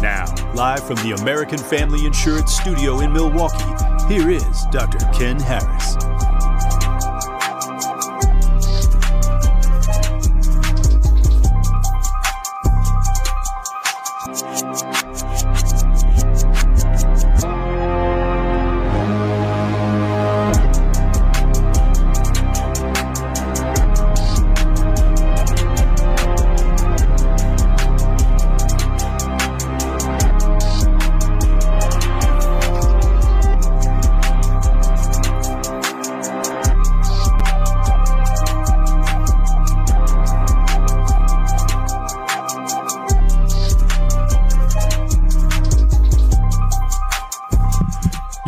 Now, live from the American Family Insurance Studio in Milwaukee, here is Dr. Ken Harris.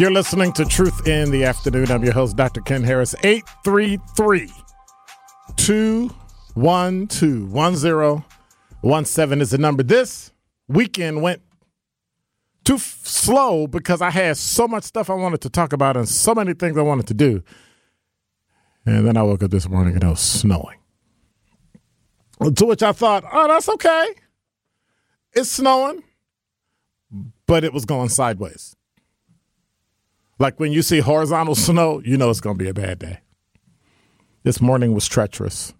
You're listening to Truth in the Afternoon. I'm your host, Dr. Ken Harris. 833 212 1017 is the number. This weekend went too f- slow because I had so much stuff I wanted to talk about and so many things I wanted to do. And then I woke up this morning and it was snowing. To which I thought, oh, that's okay. It's snowing, but it was going sideways. Like when you see horizontal snow, you know it's going to be a bad day. This morning was treacherous.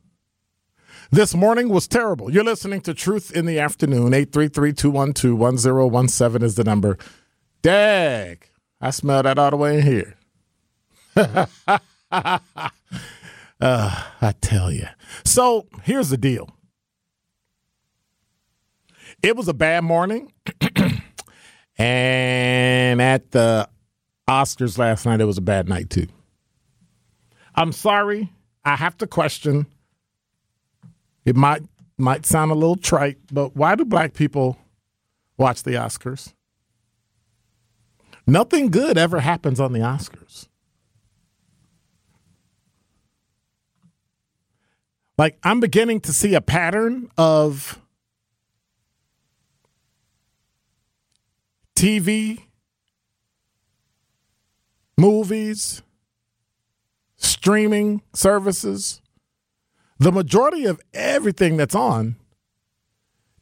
This morning was terrible. You're listening to Truth in the Afternoon. 833-212-1017 is the number. Dag. I smell that all the way in here. uh, I tell you. So here's the deal. It was a bad morning. and at the Oscars last night, it was a bad night too. I'm sorry. I have to question. It might might sound a little trite, but why do black people watch the Oscars? Nothing good ever happens on the Oscars. Like I'm beginning to see a pattern of TV movies, streaming services, the majority of everything that's on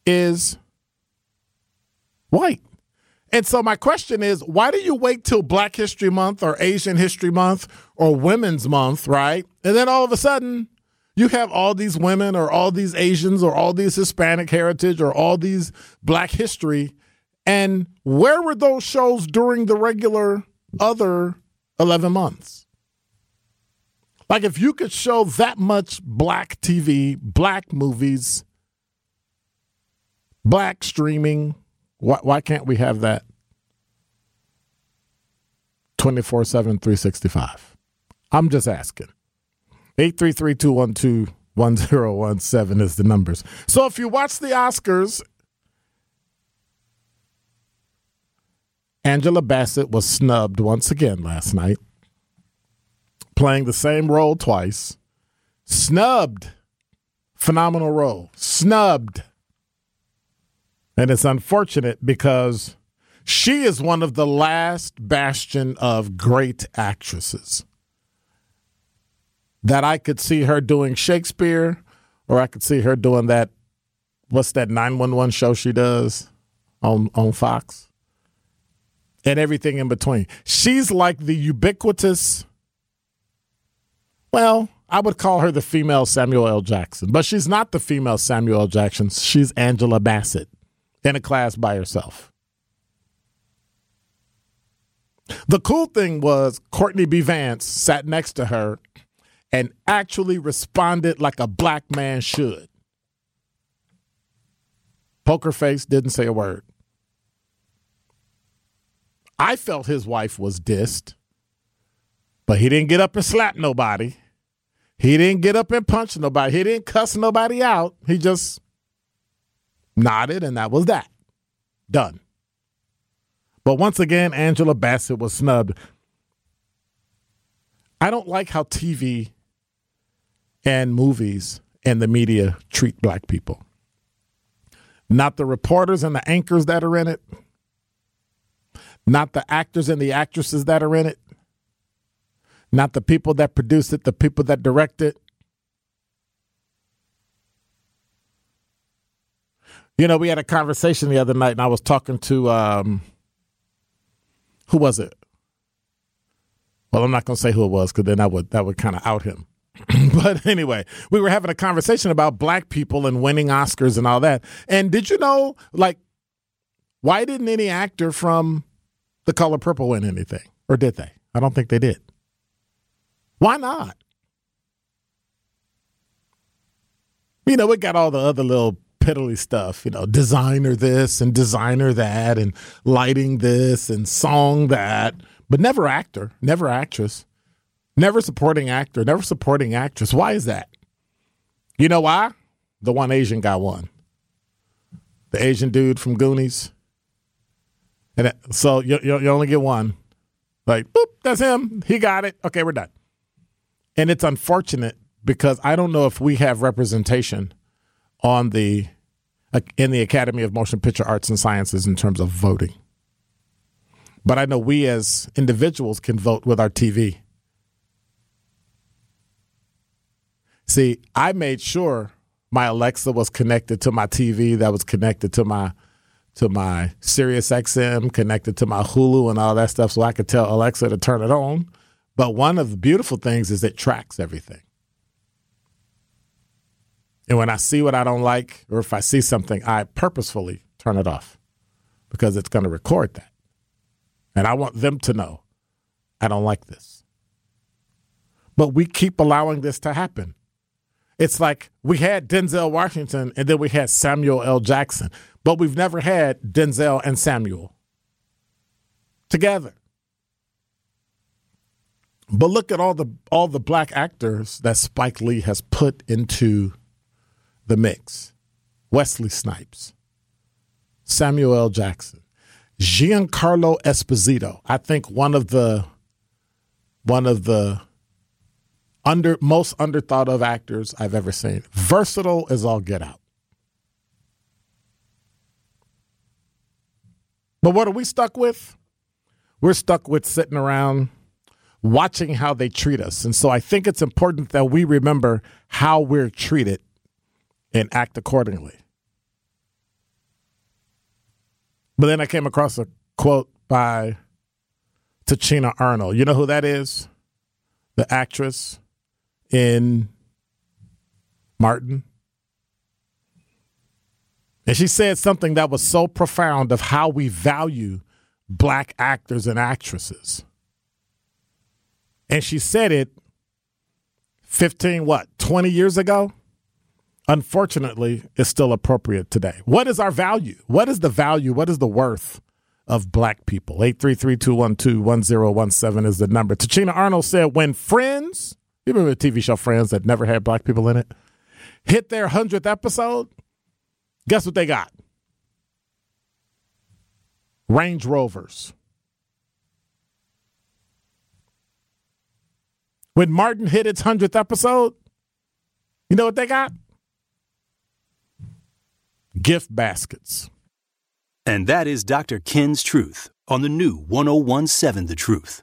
is white. And so my question is, why do you wait till Black History Month or Asian History Month or Women's Month, right? And then all of a sudden you have all these women or all these Asians or all these Hispanic heritage or all these black history. And where were those shows during the regular other 11 months? Like, if you could show that much black TV, black movies, black streaming, why, why can't we have that 24 7, 365? I'm just asking. 833 212 1017 is the numbers. So if you watch the Oscars, Angela Bassett was snubbed once again last night, playing the same role twice. Snubbed. Phenomenal role. Snubbed. And it's unfortunate because she is one of the last bastion of great actresses. that I could see her doing Shakespeare or I could see her doing that what's that 911 show she does on on Fox? And everything in between. She's like the ubiquitous well, I would call her the female Samuel L. Jackson, but she's not the female Samuel L. Jackson. She's Angela Bassett in a class by herself. The cool thing was Courtney B. Vance sat next to her and actually responded like a black man should. Poker face didn't say a word. I felt his wife was dissed, but he didn't get up and slap nobody. He didn't get up and punch nobody. He didn't cuss nobody out. He just nodded, and that was that. Done. But once again, Angela Bassett was snubbed. I don't like how TV and movies and the media treat black people. Not the reporters and the anchors that are in it, not the actors and the actresses that are in it, not the people that produce it, the people that direct it. You know, we had a conversation the other night, and I was talking to um, who was it? Well, I'm not going to say who it was because then that would that would kind of out him. but anyway, we were having a conversation about black people and winning Oscars and all that. And did you know, like, why didn't any actor from The Color Purple in anything? Or did they? I don't think they did. Why not? You know, we got all the other little piddly stuff, you know, designer this and designer that and lighting this and song that, but never actor, never actress. Never supporting actor, never supporting actress. Why is that? You know why? The one Asian guy won. The Asian dude from Goonies. And so you, you, only get one. Like, boop, that's him. He got it. Okay, we're done. And it's unfortunate because I don't know if we have representation on the in the Academy of Motion Picture Arts and Sciences in terms of voting. But I know we as individuals can vote with our TV. See, I made sure my Alexa was connected to my TV, that was connected to my to my Sirius XM, connected to my Hulu and all that stuff, so I could tell Alexa to turn it on. But one of the beautiful things is it tracks everything. And when I see what I don't like, or if I see something, I purposefully turn it off because it's going to record that. And I want them to know I don't like this. But we keep allowing this to happen. It's like we had Denzel Washington and then we had Samuel L. Jackson, but we've never had Denzel and Samuel together. But look at all the all the black actors that Spike Lee has put into the mix. Wesley Snipes, Samuel L. Jackson, Giancarlo Esposito. I think one of the one of the under most underthought of actors I've ever seen. Versatile as all get out. But what are we stuck with? We're stuck with sitting around watching how they treat us. And so I think it's important that we remember how we're treated and act accordingly. But then I came across a quote by Tichina Arnold. You know who that is? The actress in Martin. And she said something that was so profound of how we value black actors and actresses. And she said it 15, what, 20 years ago? Unfortunately, it's still appropriate today. What is our value? What is the value? What is the worth of black people? 833 212 1017 is the number. Tichina Arnold said, when friends you remember the TV show Friends that never had black people in it? Hit their 100th episode. Guess what they got? Range Rovers. When Martin hit its 100th episode, you know what they got? Gift baskets. And that is Dr. Ken's Truth on the new 1017 The Truth.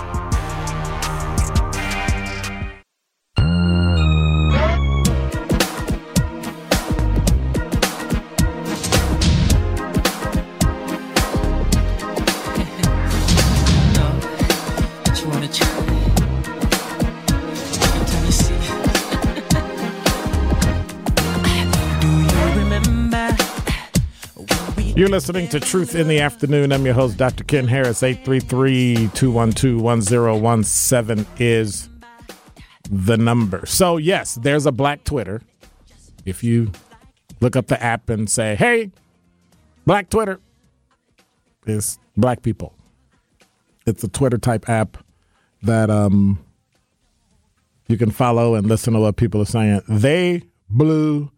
You're listening to Truth in the Afternoon. I'm your host, Dr. Ken Harris. 833 212 1017 is the number. So, yes, there's a black Twitter. If you look up the app and say, hey, black Twitter, it's black people. It's a Twitter type app that um, you can follow and listen to what people are saying. They blew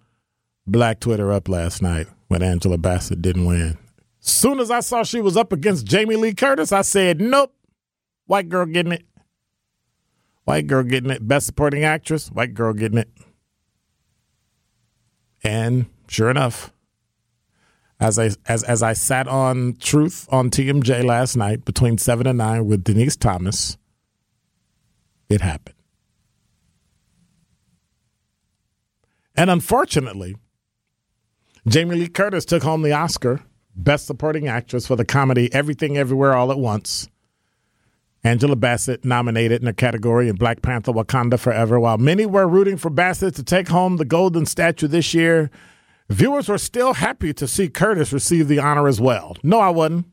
black Twitter up last night when Angela Bassett didn't win. Soon as I saw she was up against Jamie Lee Curtis, I said, nope, white girl getting it. White girl getting it. Best supporting actress, white girl getting it. And sure enough, as I as as I sat on Truth on TMJ last night between seven and nine with Denise Thomas, it happened. And unfortunately, Jamie Lee Curtis took home the Oscar, Best Supporting Actress for the comedy Everything Everywhere All at Once. Angela Bassett nominated in the category in Black Panther Wakanda Forever. While many were rooting for Bassett to take home the golden statue this year, viewers were still happy to see Curtis receive the honor as well. No, I wasn't.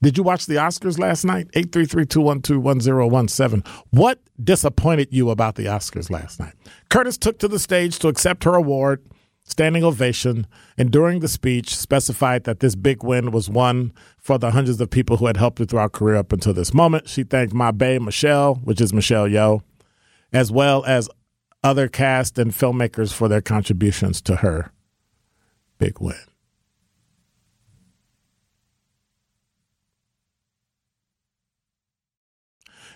Did you watch the Oscars last night? 833-212-1017. What disappointed you about the Oscars last night? Curtis took to the stage to accept her award, standing ovation, and during the speech specified that this big win was won for the hundreds of people who had helped her throughout her career up until this moment. She thanked my bae Michelle, which is Michelle Yeoh, as well as other cast and filmmakers for their contributions to her big win.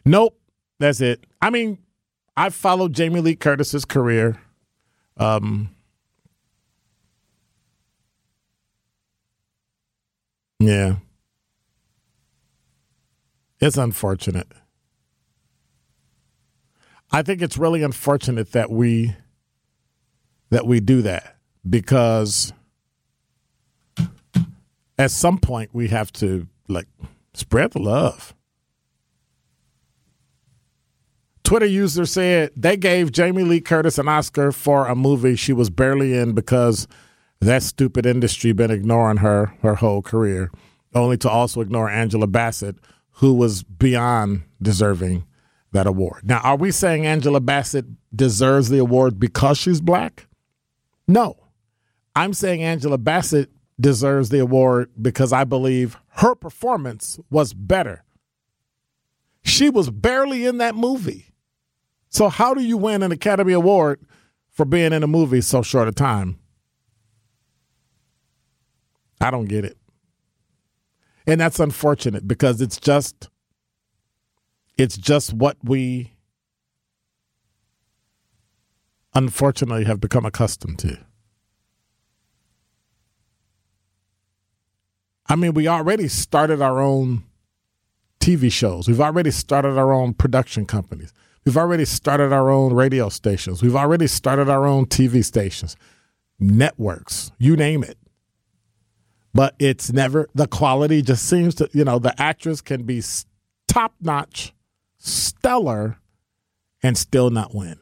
Nope, that's it. I mean, I've followed Jamie Lee Curtis's career. Um, yeah, it's unfortunate. I think it's really unfortunate that we that we do that because at some point we have to like spread the love. Twitter user said they gave Jamie Lee Curtis an Oscar for a movie she was barely in because that stupid industry been ignoring her her whole career, only to also ignore Angela Bassett, who was beyond deserving that award. Now, are we saying Angela Bassett deserves the award because she's black? No. I'm saying Angela Bassett deserves the award because I believe her performance was better. She was barely in that movie. So how do you win an Academy Award for being in a movie so short a time? I don't get it. And that's unfortunate because it's just it's just what we unfortunately have become accustomed to. I mean, we already started our own TV shows. We've already started our own production companies. We've already started our own radio stations. We've already started our own TV stations, networks, you name it. But it's never, the quality just seems to, you know, the actress can be top notch, stellar, and still not win.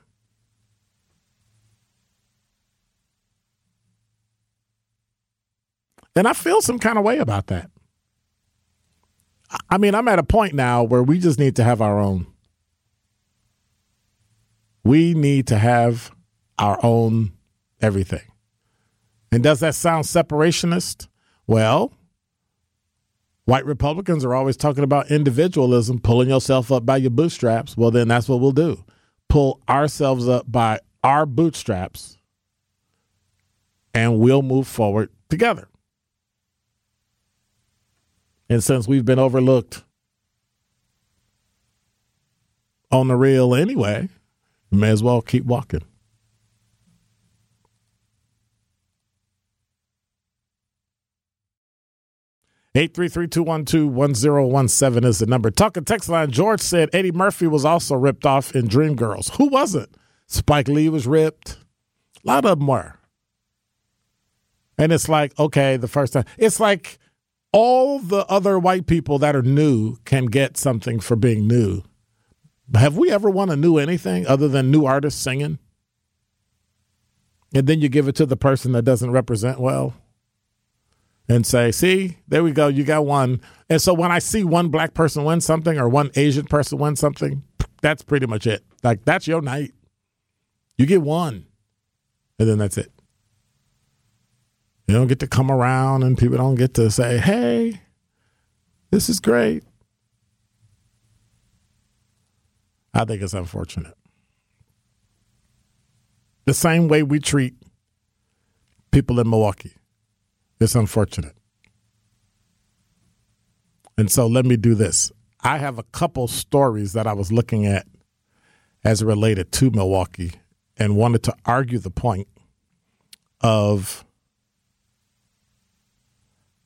And I feel some kind of way about that. I mean, I'm at a point now where we just need to have our own we need to have our own everything. And does that sound separationist? Well, white Republicans are always talking about individualism, pulling yourself up by your bootstraps. Well, then that's what we'll do pull ourselves up by our bootstraps, and we'll move forward together. And since we've been overlooked on the real anyway, May as well keep walking. Eight three three two one two one zero one seven is the number. Talking text line. George said Eddie Murphy was also ripped off in Dreamgirls. Who wasn't? Spike Lee was ripped. A lot of them were. And it's like, okay, the first time. It's like all the other white people that are new can get something for being new. Have we ever won a new anything other than new artists singing? And then you give it to the person that doesn't represent well and say, see, there we go, you got one. And so when I see one black person win something or one Asian person win something, that's pretty much it. Like, that's your night. You get one, and then that's it. You don't get to come around and people don't get to say, hey, this is great. I think it's unfortunate. The same way we treat people in Milwaukee. It's unfortunate. And so let me do this. I have a couple stories that I was looking at as related to Milwaukee and wanted to argue the point of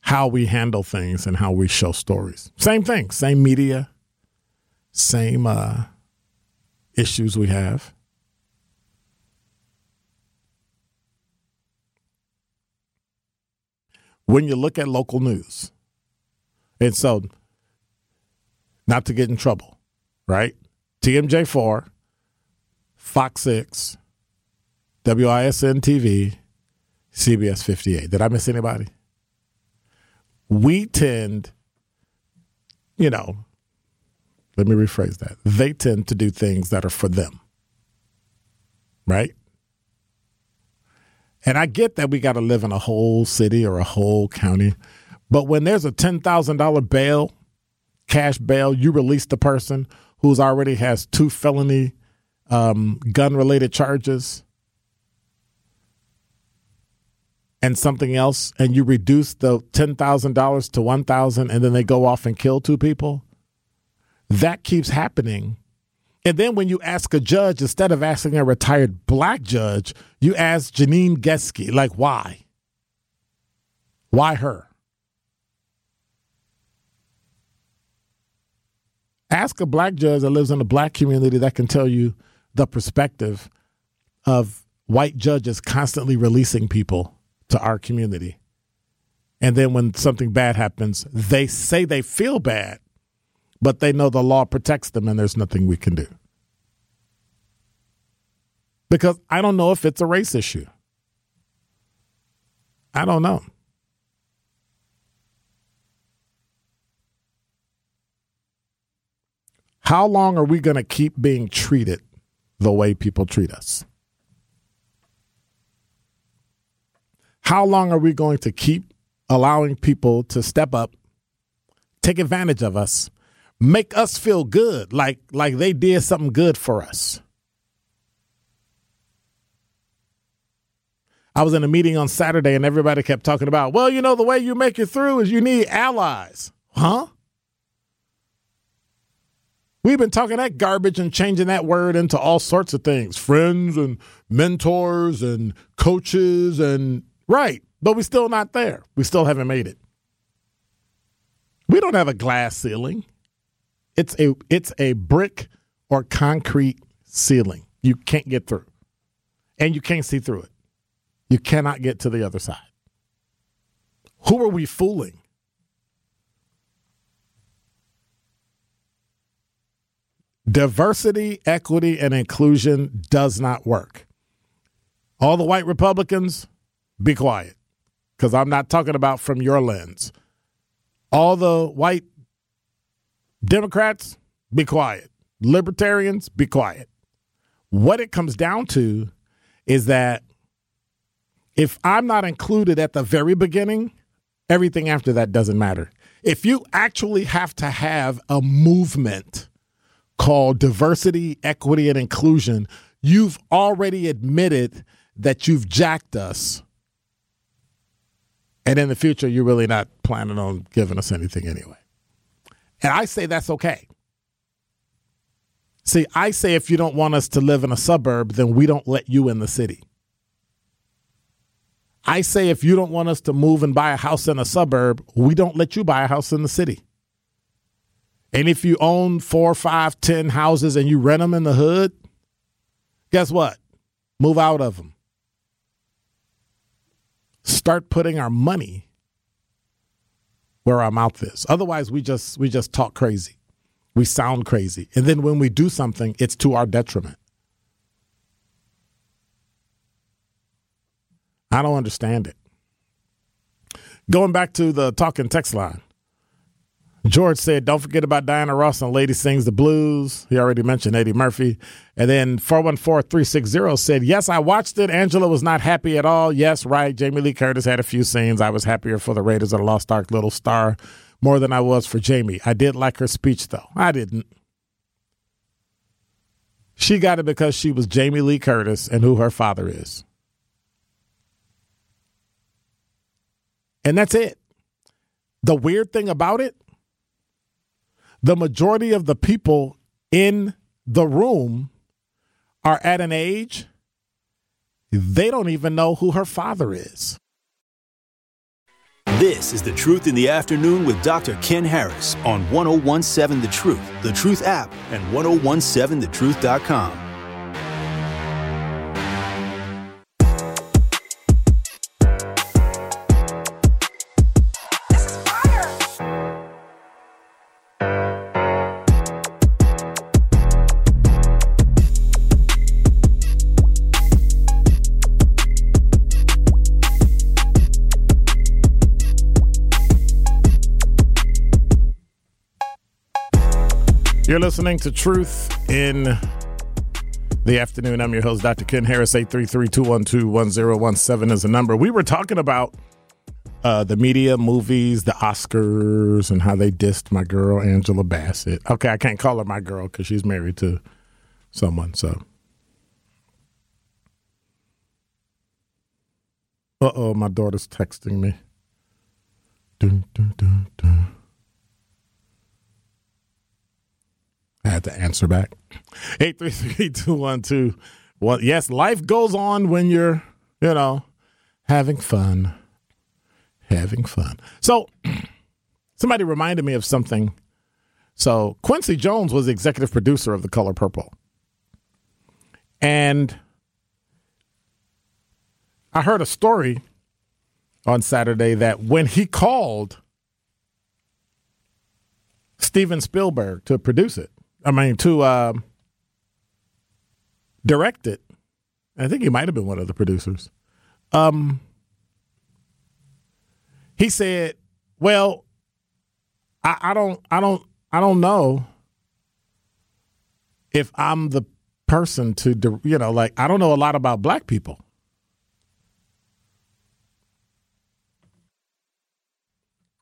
how we handle things and how we show stories. Same thing, same media, same uh, issues we have. When you look at local news, and so not to get in trouble, right? TMJ4, Fox 6, WISN TV, CBS 58. Did I miss anybody? we tend, you know, let me rephrase that. They tend to do things that are for them. Right? And I get that we got to live in a whole city or a whole county. But when there's a $10,000 bail, cash bail, you release the person who's already has two felony um, gun related charges and something else and you reduce the $10,000 to 1,000 and then they go off and kill two people, that keeps happening. And then when you ask a judge, instead of asking a retired black judge, you ask Janine Geske, like, why? Why her? Ask a black judge that lives in a black community that can tell you the perspective of white judges constantly releasing people to our community. And then when something bad happens, they say they feel bad, but they know the law protects them and there's nothing we can do. Because I don't know if it's a race issue. I don't know. How long are we going to keep being treated the way people treat us? How long are we going to keep allowing people to step up, take advantage of us, make us feel good like like they did something good for us? I was in a meeting on Saturday and everybody kept talking about, well, you know, the way you make it through is you need allies. Huh? We've been talking that garbage and changing that word into all sorts of things friends and mentors and coaches and Right. But we're still not there. We still haven't made it. We don't have a glass ceiling. It's a it's a brick or concrete ceiling. You can't get through. And you can't see through it. You cannot get to the other side. Who are we fooling? Diversity, equity, and inclusion does not work. All the white Republicans, be quiet because I'm not talking about from your lens. All the white Democrats, be quiet. Libertarians, be quiet. What it comes down to is that if I'm not included at the very beginning, everything after that doesn't matter. If you actually have to have a movement called diversity, equity, and inclusion, you've already admitted that you've jacked us and in the future, you're really not planning on giving us anything anyway. And I say that's okay. See, I say if you don't want us to live in a suburb, then we don't let you in the city. I say if you don't want us to move and buy a house in a suburb, we don't let you buy a house in the city. And if you own four, five, ten houses and you rent them in the hood, guess what? Move out of them. Start putting our money where our mouth is. Otherwise, we just we just talk crazy. We sound crazy. And then when we do something, it's to our detriment. I don't understand it. Going back to the talking text line. George said, Don't forget about Diana Ross and Lady Sings the Blues. He already mentioned Eddie Murphy. And then 414 360 said, Yes, I watched it. Angela was not happy at all. Yes, right. Jamie Lee Curtis had a few scenes. I was happier for the Raiders of the Lost Ark Little Star more than I was for Jamie. I did like her speech, though. I didn't. She got it because she was Jamie Lee Curtis and who her father is. And that's it. The weird thing about it, the majority of the people in the room are at an age they don't even know who her father is. This is The Truth in the Afternoon with Dr. Ken Harris on 1017 The Truth, The Truth app, and 1017thetruth.com. You're listening to Truth in the Afternoon. I'm your host, Dr. Ken Harris. 833 212 1017 is the number. We were talking about uh, the media, movies, the Oscars, and how they dissed my girl, Angela Bassett. Okay, I can't call her my girl because she's married to someone, so. Uh oh, my daughter's texting me. Dun, dun, dun. I had to answer back. 833-212. Well, yes, life goes on when you're, you know, having fun. Having fun. So somebody reminded me of something. So Quincy Jones was the executive producer of The Color Purple. And I heard a story on Saturday that when he called Steven Spielberg to produce it, I mean, to uh, direct it. I think he might have been one of the producers. Um, he said, "Well, I, I don't, I don't, I don't know if I'm the person to, you know, like I don't know a lot about black people."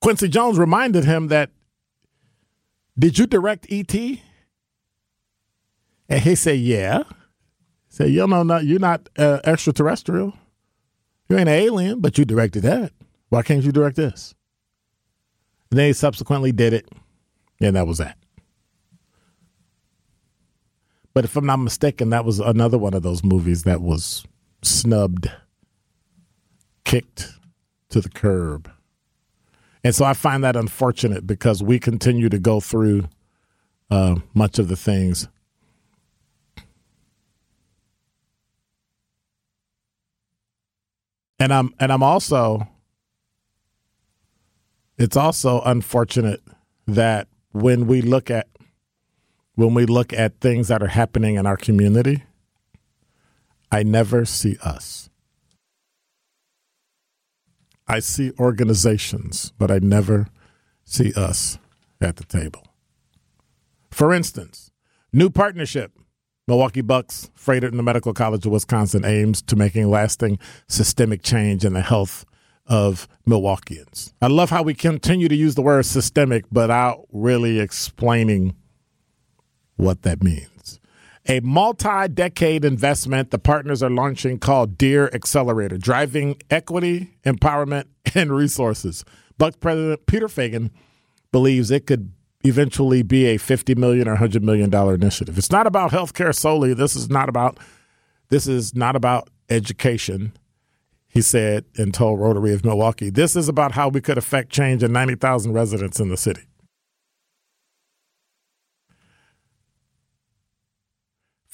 Quincy Jones reminded him that, "Did you direct E.T.?" And he said, Yeah. He said, You know, not, you're not uh, extraterrestrial. You ain't an alien, but you directed that. Why can't you direct this? And then he subsequently did it, and that was that. But if I'm not mistaken, that was another one of those movies that was snubbed, kicked to the curb. And so I find that unfortunate because we continue to go through uh, much of the things and I'm and I'm also it's also unfortunate that when we look at when we look at things that are happening in our community, I never see us. I see organizations, but I never see us at the table. For instance, new partnership Milwaukee Bucks, Froedtert in the Medical College of Wisconsin, aims to making lasting systemic change in the health of Milwaukeeans. I love how we continue to use the word systemic, without really explaining what that means. A multi decade investment the partners are launching called DEER Accelerator, driving equity, empowerment, and resources. Bucks President Peter Feigin believes it could eventually be a 50 million or 100 million dollar initiative. It's not about healthcare solely. This is not about this is not about education. he said and told Rotary of Milwaukee. This is about how we could affect change in 90,000 residents in the city.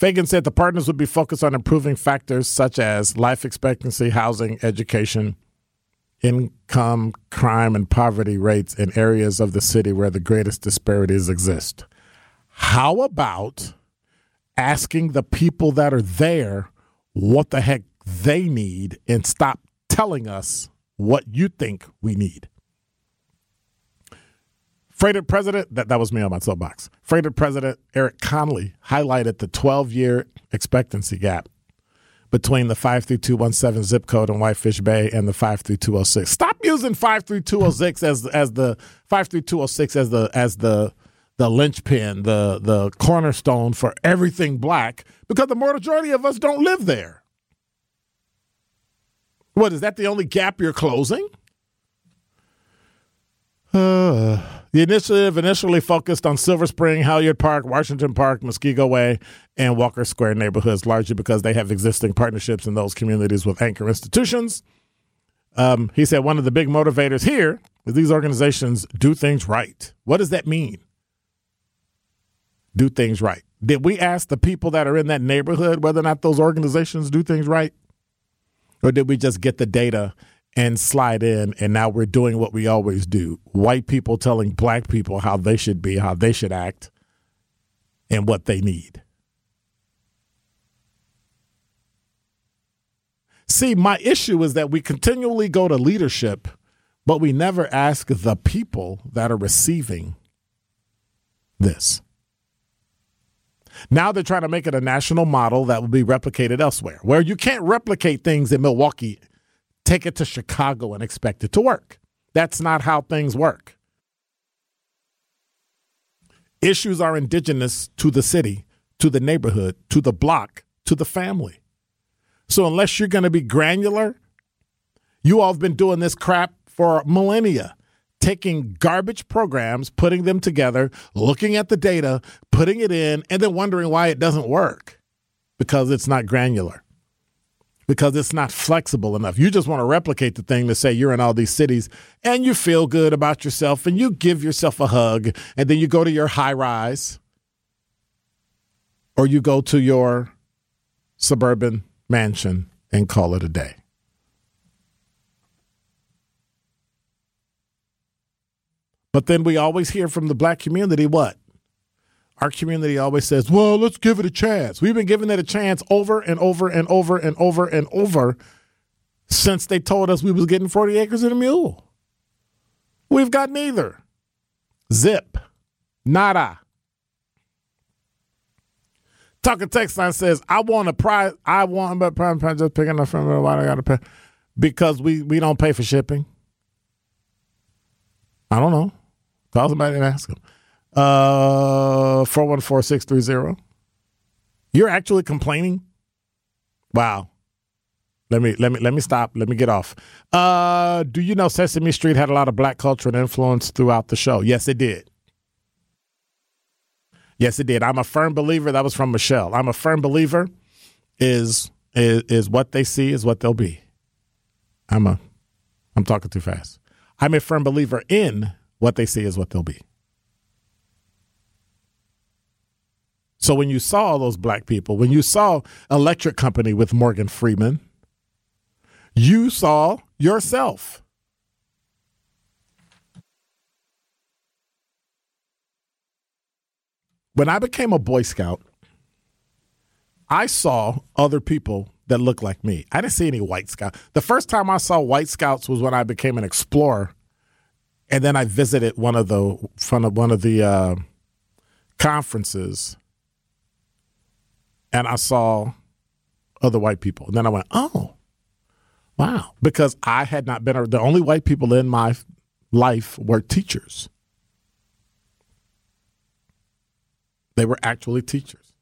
Feigin said the partners would be focused on improving factors such as life expectancy, housing, education, income, crime, and poverty rates in areas of the city where the greatest disparities exist. How about asking the people that are there what the heck they need and stop telling us what you think we need? Froedtert President, that, that was me on my soapbox. Froedtert President Eric Conley highlighted the 12 year expectancy gap between the 53217 zip code in Whitefish Bay and the 53206. Stop using 53206 as as the 53206 as the as the the linchpin, the the cornerstone for everything black because the majority of us don't live there. What is that the only gap you're closing? Uh, the initiative initially focused on Silver Spring, Halyard Park, Washington Park, Muskego Way, and Walker Square neighborhoods, largely because they have existing partnerships in those communities with anchor institutions. Um, he said one of the big motivators here is these organizations do things right. What does that mean? Do things right. Did we ask the people that are in that neighborhood whether or not those organizations do things right? Or did we just get the data and slide in and now we're doing what we always do. White people telling black people how they should be how they should act and what they need. See my issue is that we continually go to leadership but we never ask the people that are receiving this. Now they're trying to make it a national model that will be replicated elsewhere where you can't replicate things in milwaukee take it to Chicago and expect it to work. That's not how things work. Issues are indigenous to the city, to the neighborhood, to the block, to the family. So unless you're going to be granular, you all have been doing this crap for millennia, taking garbage programs, putting them together, looking at the data, putting it in, and then wondering why it doesn't work because it's not granular because it's not flexible enough. You just want to replicate the thing to say you're in all these cities and you feel good about yourself and you give yourself a hug and then you go to your high rise or you go to your suburban mansion and call it a day. But then we always hear from the black community what? Our community always says, well, let's give it a chance. We've been giving it a chance over and over and over and over and over since they told us we was getting 40 acres and a mule. We've got neither. Zip. Nada. Tucker text line says, I want a prize. I want, but prime just picking up from why I got to pay because we, we don't pay for shipping. I don't know. Call somebody and ask them. Uh, 414 You're actually complaining? Wow. Let me let me let me stop. Let me get off. Uh, do you know Sesame Street had a lot of black culture and influence throughout the show? Yes, it did. Yes, it did. I'm a firm believer. That was from Michelle. I'm a firm believer. Is is is what they see is what they'll be. I'm a. I'm talking too fast. I'm a firm believer in what they see is what they'll be. So when you saw all those black people, when you saw Electric Company with Morgan Freeman, you saw yourself. When I became a Boy Scout, I saw other people that looked like me. I didn't see any white scouts. The first time I saw white scouts was when I became an explorer, and then I visited one of the one of the uh, conferences and I saw other white people. And then I went, oh, wow. Because I had not been, the only white people in my life were teachers. They were actually teachers.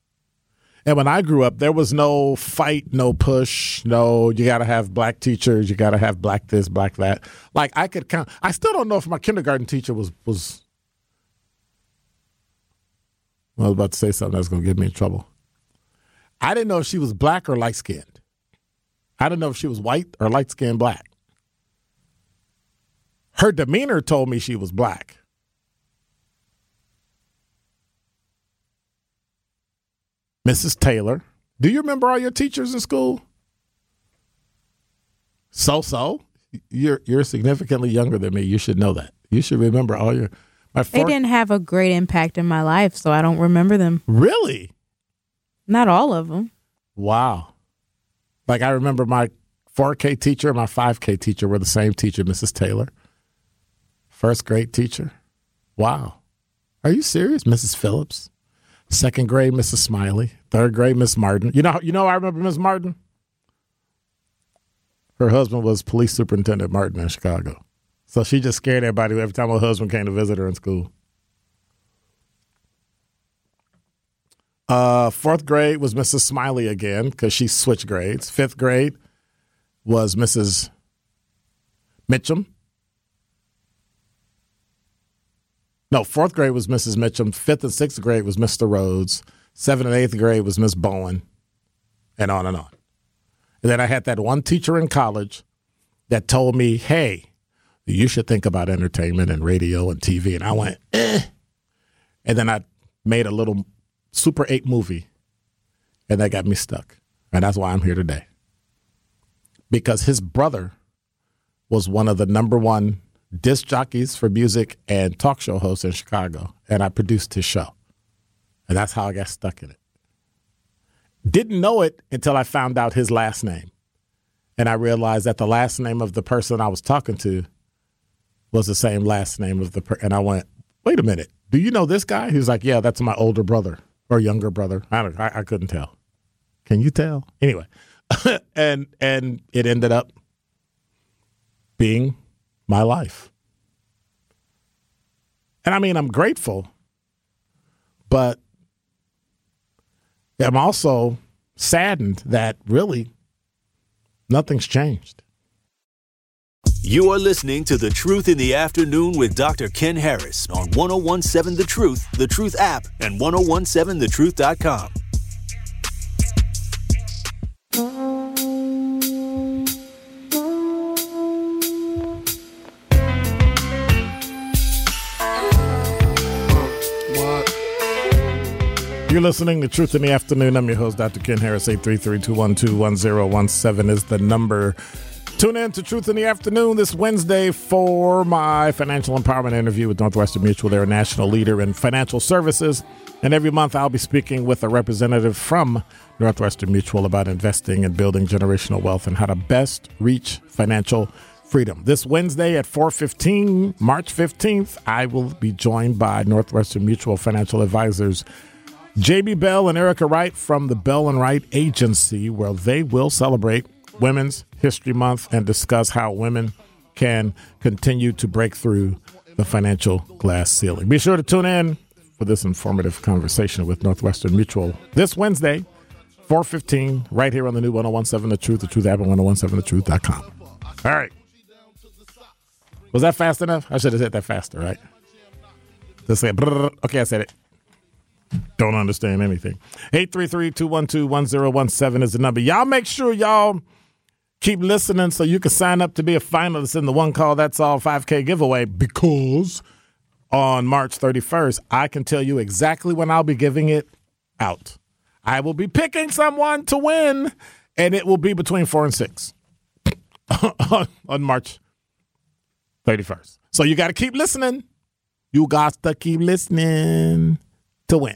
And when I grew up, there was no fight, no push, no, you got to have black teachers, you got to have black this, black that. Like I could count, I still don't know if my kindergarten teacher was, was, I was about to say something that's going to get me in trouble. I didn't know if she was black or light skinned. I didn't know if she was white or light skinned black. Her demeanor told me she was black. Mrs. Taylor, do you remember all your teachers in school? So so. You're you're significantly younger than me. You should know that. You should remember all your my They didn't have a great impact in my life, so I don't remember them. Really? Not all of them. Wow. Like I remember my 4K teacher and my 5K teacher were the same teacher, Mrs. Taylor. First grade teacher. Wow. Are you serious? Mrs. Phillips. Second grade, Mrs. Smiley. Third grade, Miss Martin. You know, you know, I remember Miss Martin. Her husband was police superintendent Martin in Chicago, so she just scared everybody every time her husband came to visit her in school. Uh, fourth grade was Mrs. Smiley again because she switched grades. Fifth grade was Mrs. Mitchum. No, fourth grade was Mrs. Mitchum. Fifth and sixth grade was Mr. Rhodes. Seventh and eighth grade was Miss Bowen, and on and on. And then I had that one teacher in college that told me, hey, you should think about entertainment and radio and TV. And I went, eh. And then I made a little Super 8 movie, and that got me stuck. And that's why I'm here today. Because his brother was one of the number one disc jockeys for music and talk show hosts in Chicago, and I produced his show. And that's how I got stuck in it. Didn't know it until I found out his last name. And I realized that the last name of the person I was talking to was the same last name of the per- and I went, "Wait a minute. Do you know this guy?" He was like, "Yeah, that's my older brother or younger brother." I don't I, I couldn't tell. Can you tell? Anyway, and and it ended up being my life. And I mean, I'm grateful, but I'm also saddened that really nothing's changed. You are listening to The Truth in the Afternoon with Dr. Ken Harris on 1017 The Truth, The Truth app, and 1017thetruth.com. You're listening to Truth in the Afternoon. I'm your host, Dr. Ken Harris. 833-212-1017 is the number. Tune in to Truth in the Afternoon this Wednesday for my financial empowerment interview with Northwestern Mutual. They're a national leader in financial services. And every month I'll be speaking with a representative from Northwestern Mutual about investing and building generational wealth and how to best reach financial freedom. This Wednesday at 4:15, March 15th, I will be joined by Northwestern Mutual financial advisors JB Bell and Erica Wright from the Bell and Wright Agency, where they will celebrate Women's History Month and discuss how women can continue to break through the financial glass ceiling. Be sure to tune in for this informative conversation with Northwestern Mutual this Wednesday, 415, right here on the new 1017 The Truth, The Truth app, and 1017thetruth.com. All right. Was that fast enough? I should have said that faster, right? Just say, okay, I said it. Don't understand anything. 833-212-1017 is the number. Y'all make sure y'all keep listening so you can sign up to be a finalist in the One Call That's All 5K giveaway because on March 31st, I can tell you exactly when I'll be giving it out. I will be picking someone to win, and it will be between four and six on, March 31st. So you got to keep listening. You got to keep listening to win.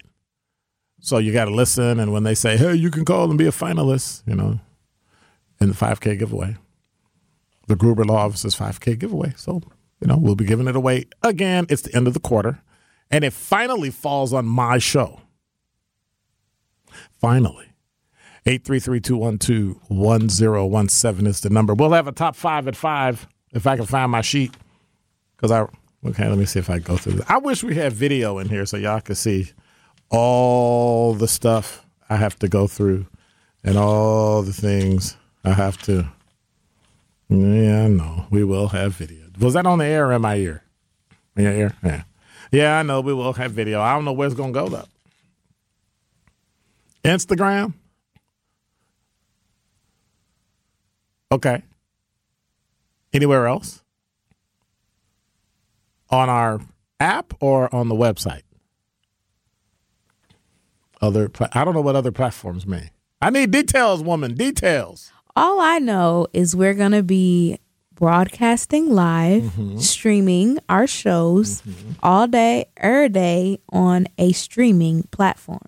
So you got to listen, and when they say, "Hey, you can call and be a finalist," you know, in the 5K giveaway, the Gruber Law Office's 5K giveaway. So you know, we'll be giving it away again. It's the end of the quarter, and it finally falls on my show. Finally. 833-212-1017 is the number. We'll have a top five at five if I can find my sheet. Because I okay, let me see if I go through this. I wish we had video in here so y'all could see all the stuff I have to go through and all the things I have to. Yeah, I know. We will have video. Was that on the air in my ear? In your ear? Yeah. Yeah, I know. We will have video. I don't know where it's going to go, though. Instagram? Okay. Anywhere else? On our app or on the website? Other, pla- I don't know what other platforms mean. I need details, woman. Details. All I know is we're going to be broadcasting live, Mm-hmm. streaming our shows all day, every day on a streaming platform.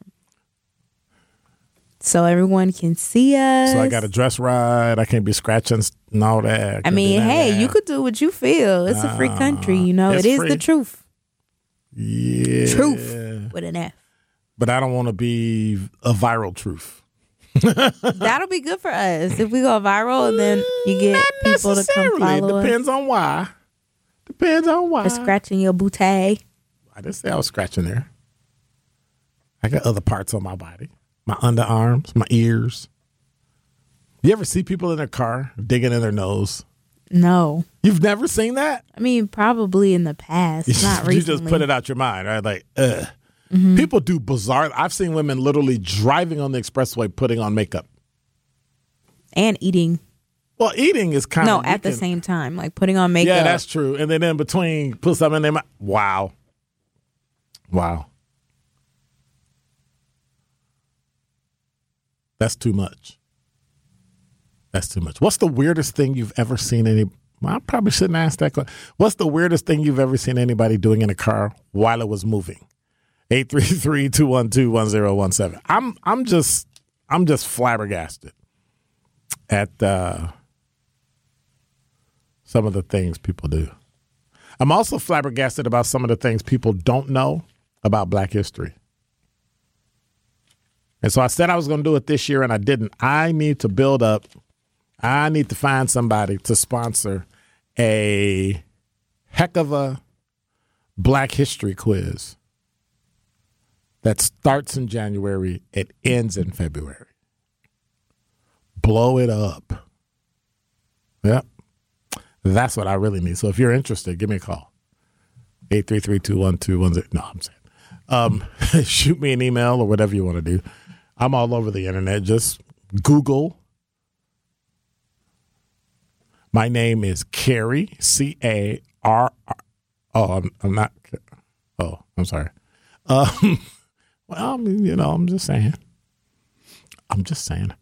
So everyone can see us. So I got a dress ride. I can't be scratching and all that. I Can't mean, hey, you could do what you feel. It's a free country, you know. It is free. the truth. Yeah. Truth with an F. But I don't want to be a viral truth. That'll be good for us. If we go viral, and then you get people to come Necessarily. follow us. Depends on why. Depends on why. For scratching your bootay. I didn't say I was scratching there. I got other parts on my body. My underarms, my ears. You ever see people in their car digging in their nose? No. You've never seen that? I mean, probably in the past, not recently. you just put it out your mind, right? Like, ugh. Mm-hmm. People do bizarre. I've seen women literally driving on the expressway putting on makeup. and eating. Well, eating is kind No, of no at the same time, like putting on makeup. Yeah, that's true. And then in between, put something in their mouth. Wow. Wow. That's too much. That's too much. What's the weirdest thing you've ever seen any? Well, I probably shouldn't ask that question. What's the weirdest thing you've ever seen anybody doing in a car while it was moving? 833-212-1017. I'm I'm just I'm just flabbergasted at uh some of the things people do. I'm also flabbergasted about some of the things people don't know about black history. And so I said I was going to do it this year and I didn't. I need to build up, I need to find somebody to sponsor a heck of a black history quiz that starts in January, it ends in February. Blow it up. Yep. That's what I really need. So if you're interested, give me a call. 833-212-10. No, I'm saying. Um, shoot me an email or whatever you want to do. I'm all over the internet. Just Google. My name is Carrie, C A R. Oh, I'm, I'm not. Oh, I'm sorry. Um, well, I mean, you know, I'm just saying. I'm just saying.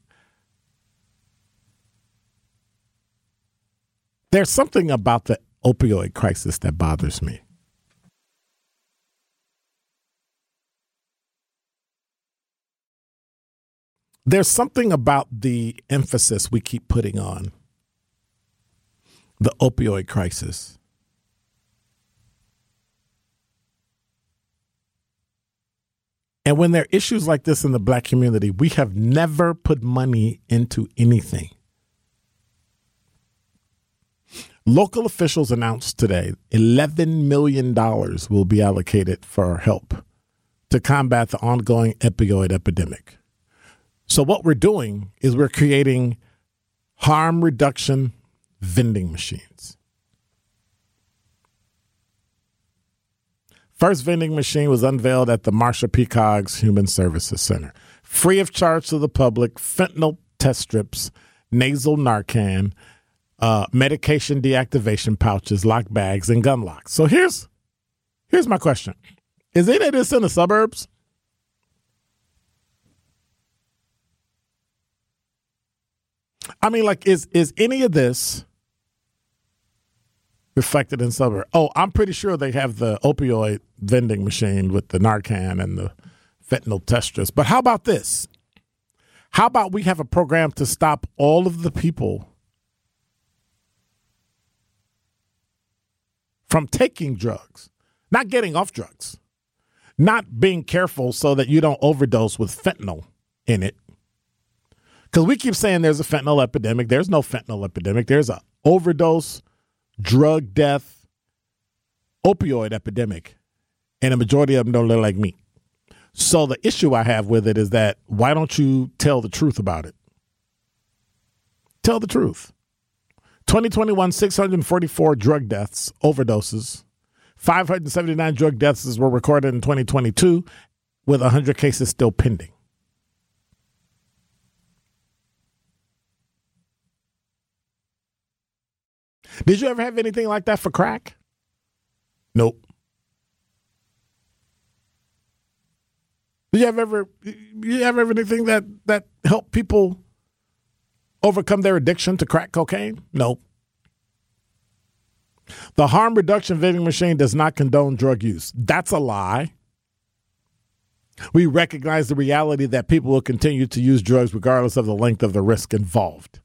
There's something about the opioid crisis that bothers me. There's something about the emphasis we keep putting on the opioid crisis. And when there are issues like this in the black community, we have never put money into anything. Local officials announced today $11 million will be allocated for help to combat the ongoing opioid epidemic. So, what we're doing is we're creating harm reduction vending machines. First vending machine was unveiled at the Marcia P. Coggs Human Services Center. Free of charge to the public, fentanyl test strips, nasal Narcan, uh, medication deactivation pouches, lock bags, and gun locks. So here's here's my question: Is any of this in the suburbs? I mean, like, is is any of this reflected in suburb? Oh, I'm pretty sure they have the opioid vending machine with the Narcan and the fentanyl test strips. But how about this? How about we have a program to stop all of the people from taking drugs, not getting off drugs, not being careful so that you don't overdose with fentanyl in it. Because we keep saying there's a fentanyl epidemic. There's no fentanyl epidemic. There's a overdose, drug death, opioid epidemic, and a majority of them don't look like me. So the issue I have with it is that why don't you tell the truth about it? Tell the truth. 2021, 644 drug deaths, overdoses. 579 drug deaths were recorded in 2022, with 100 cases still pending. Did you ever have anything like that for crack? Nope. Did you have ever you have ever anything that that helped people overcome their addiction to crack cocaine? Nope. The harm reduction vending machine does not condone drug use. That's a lie. We recognize the reality that people will continue to use drugs regardless of the length of the risk involved.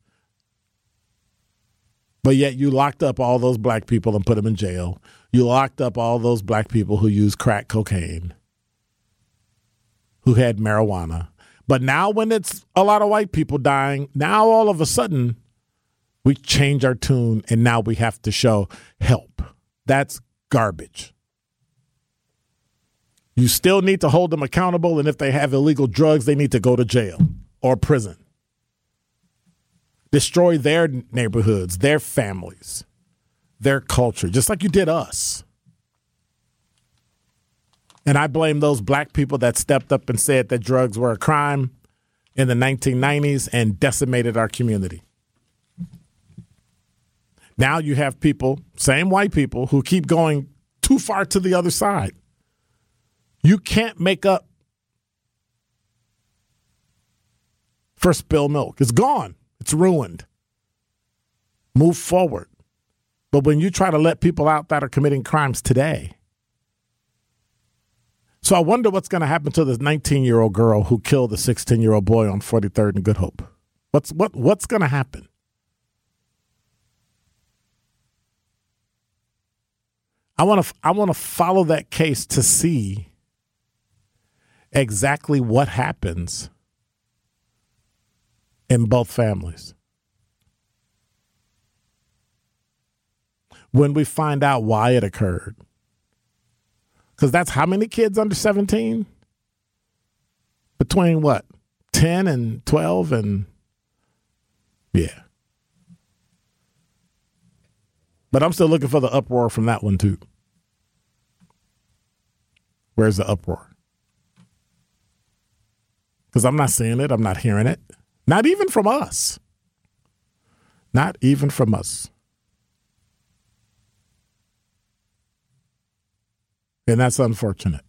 But yet you locked up all those black people and put them in jail. You locked up all those black people who use crack cocaine, who had marijuana. But now, when it's a lot of white people dying, now all of a sudden we change our tune and now we have to show help. That's garbage. You still need to hold them accountable, and if they have illegal drugs, they need to go to jail or prison destroy their neighborhoods, their families, their culture, just like you did us. And I blame those black people that stepped up and said that drugs were a crime in the 1990s and decimated our community. Now you have people, same white people, who keep going too far to the other side. You can't make up for spilled milk. It's gone. It's ruined. Move forward. But when you try to let people out that are committing crimes today, so I wonder what's going to happen to this 19 year old girl who killed the 16 year old boy on 43rd and Good Hope. What's what what's going to happen? I want to I want to follow that case to see exactly what happens in both families. When we find out why it occurred. Because that's how many kids under 17? Between what? 10 and 12 and yeah. But I'm still looking for the uproar from that one too. Where's the uproar? Because I'm not seeing it, I'm not hearing it. Not even from us. Not even from us. And that's unfortunate.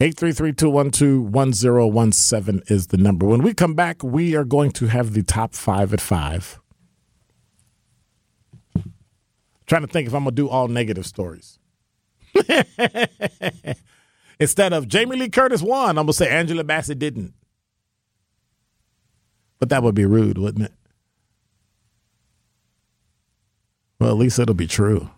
Eight three three two one two one zero one seven is the number. When we come back, we are going to have the top five at five. trying to think if I'm gonna do all negative stories. Instead of Jamie Lee Curtis won, I'm going to say Angela Bassett didn't. But that would be rude, wouldn't it? Well, at least it'll be true.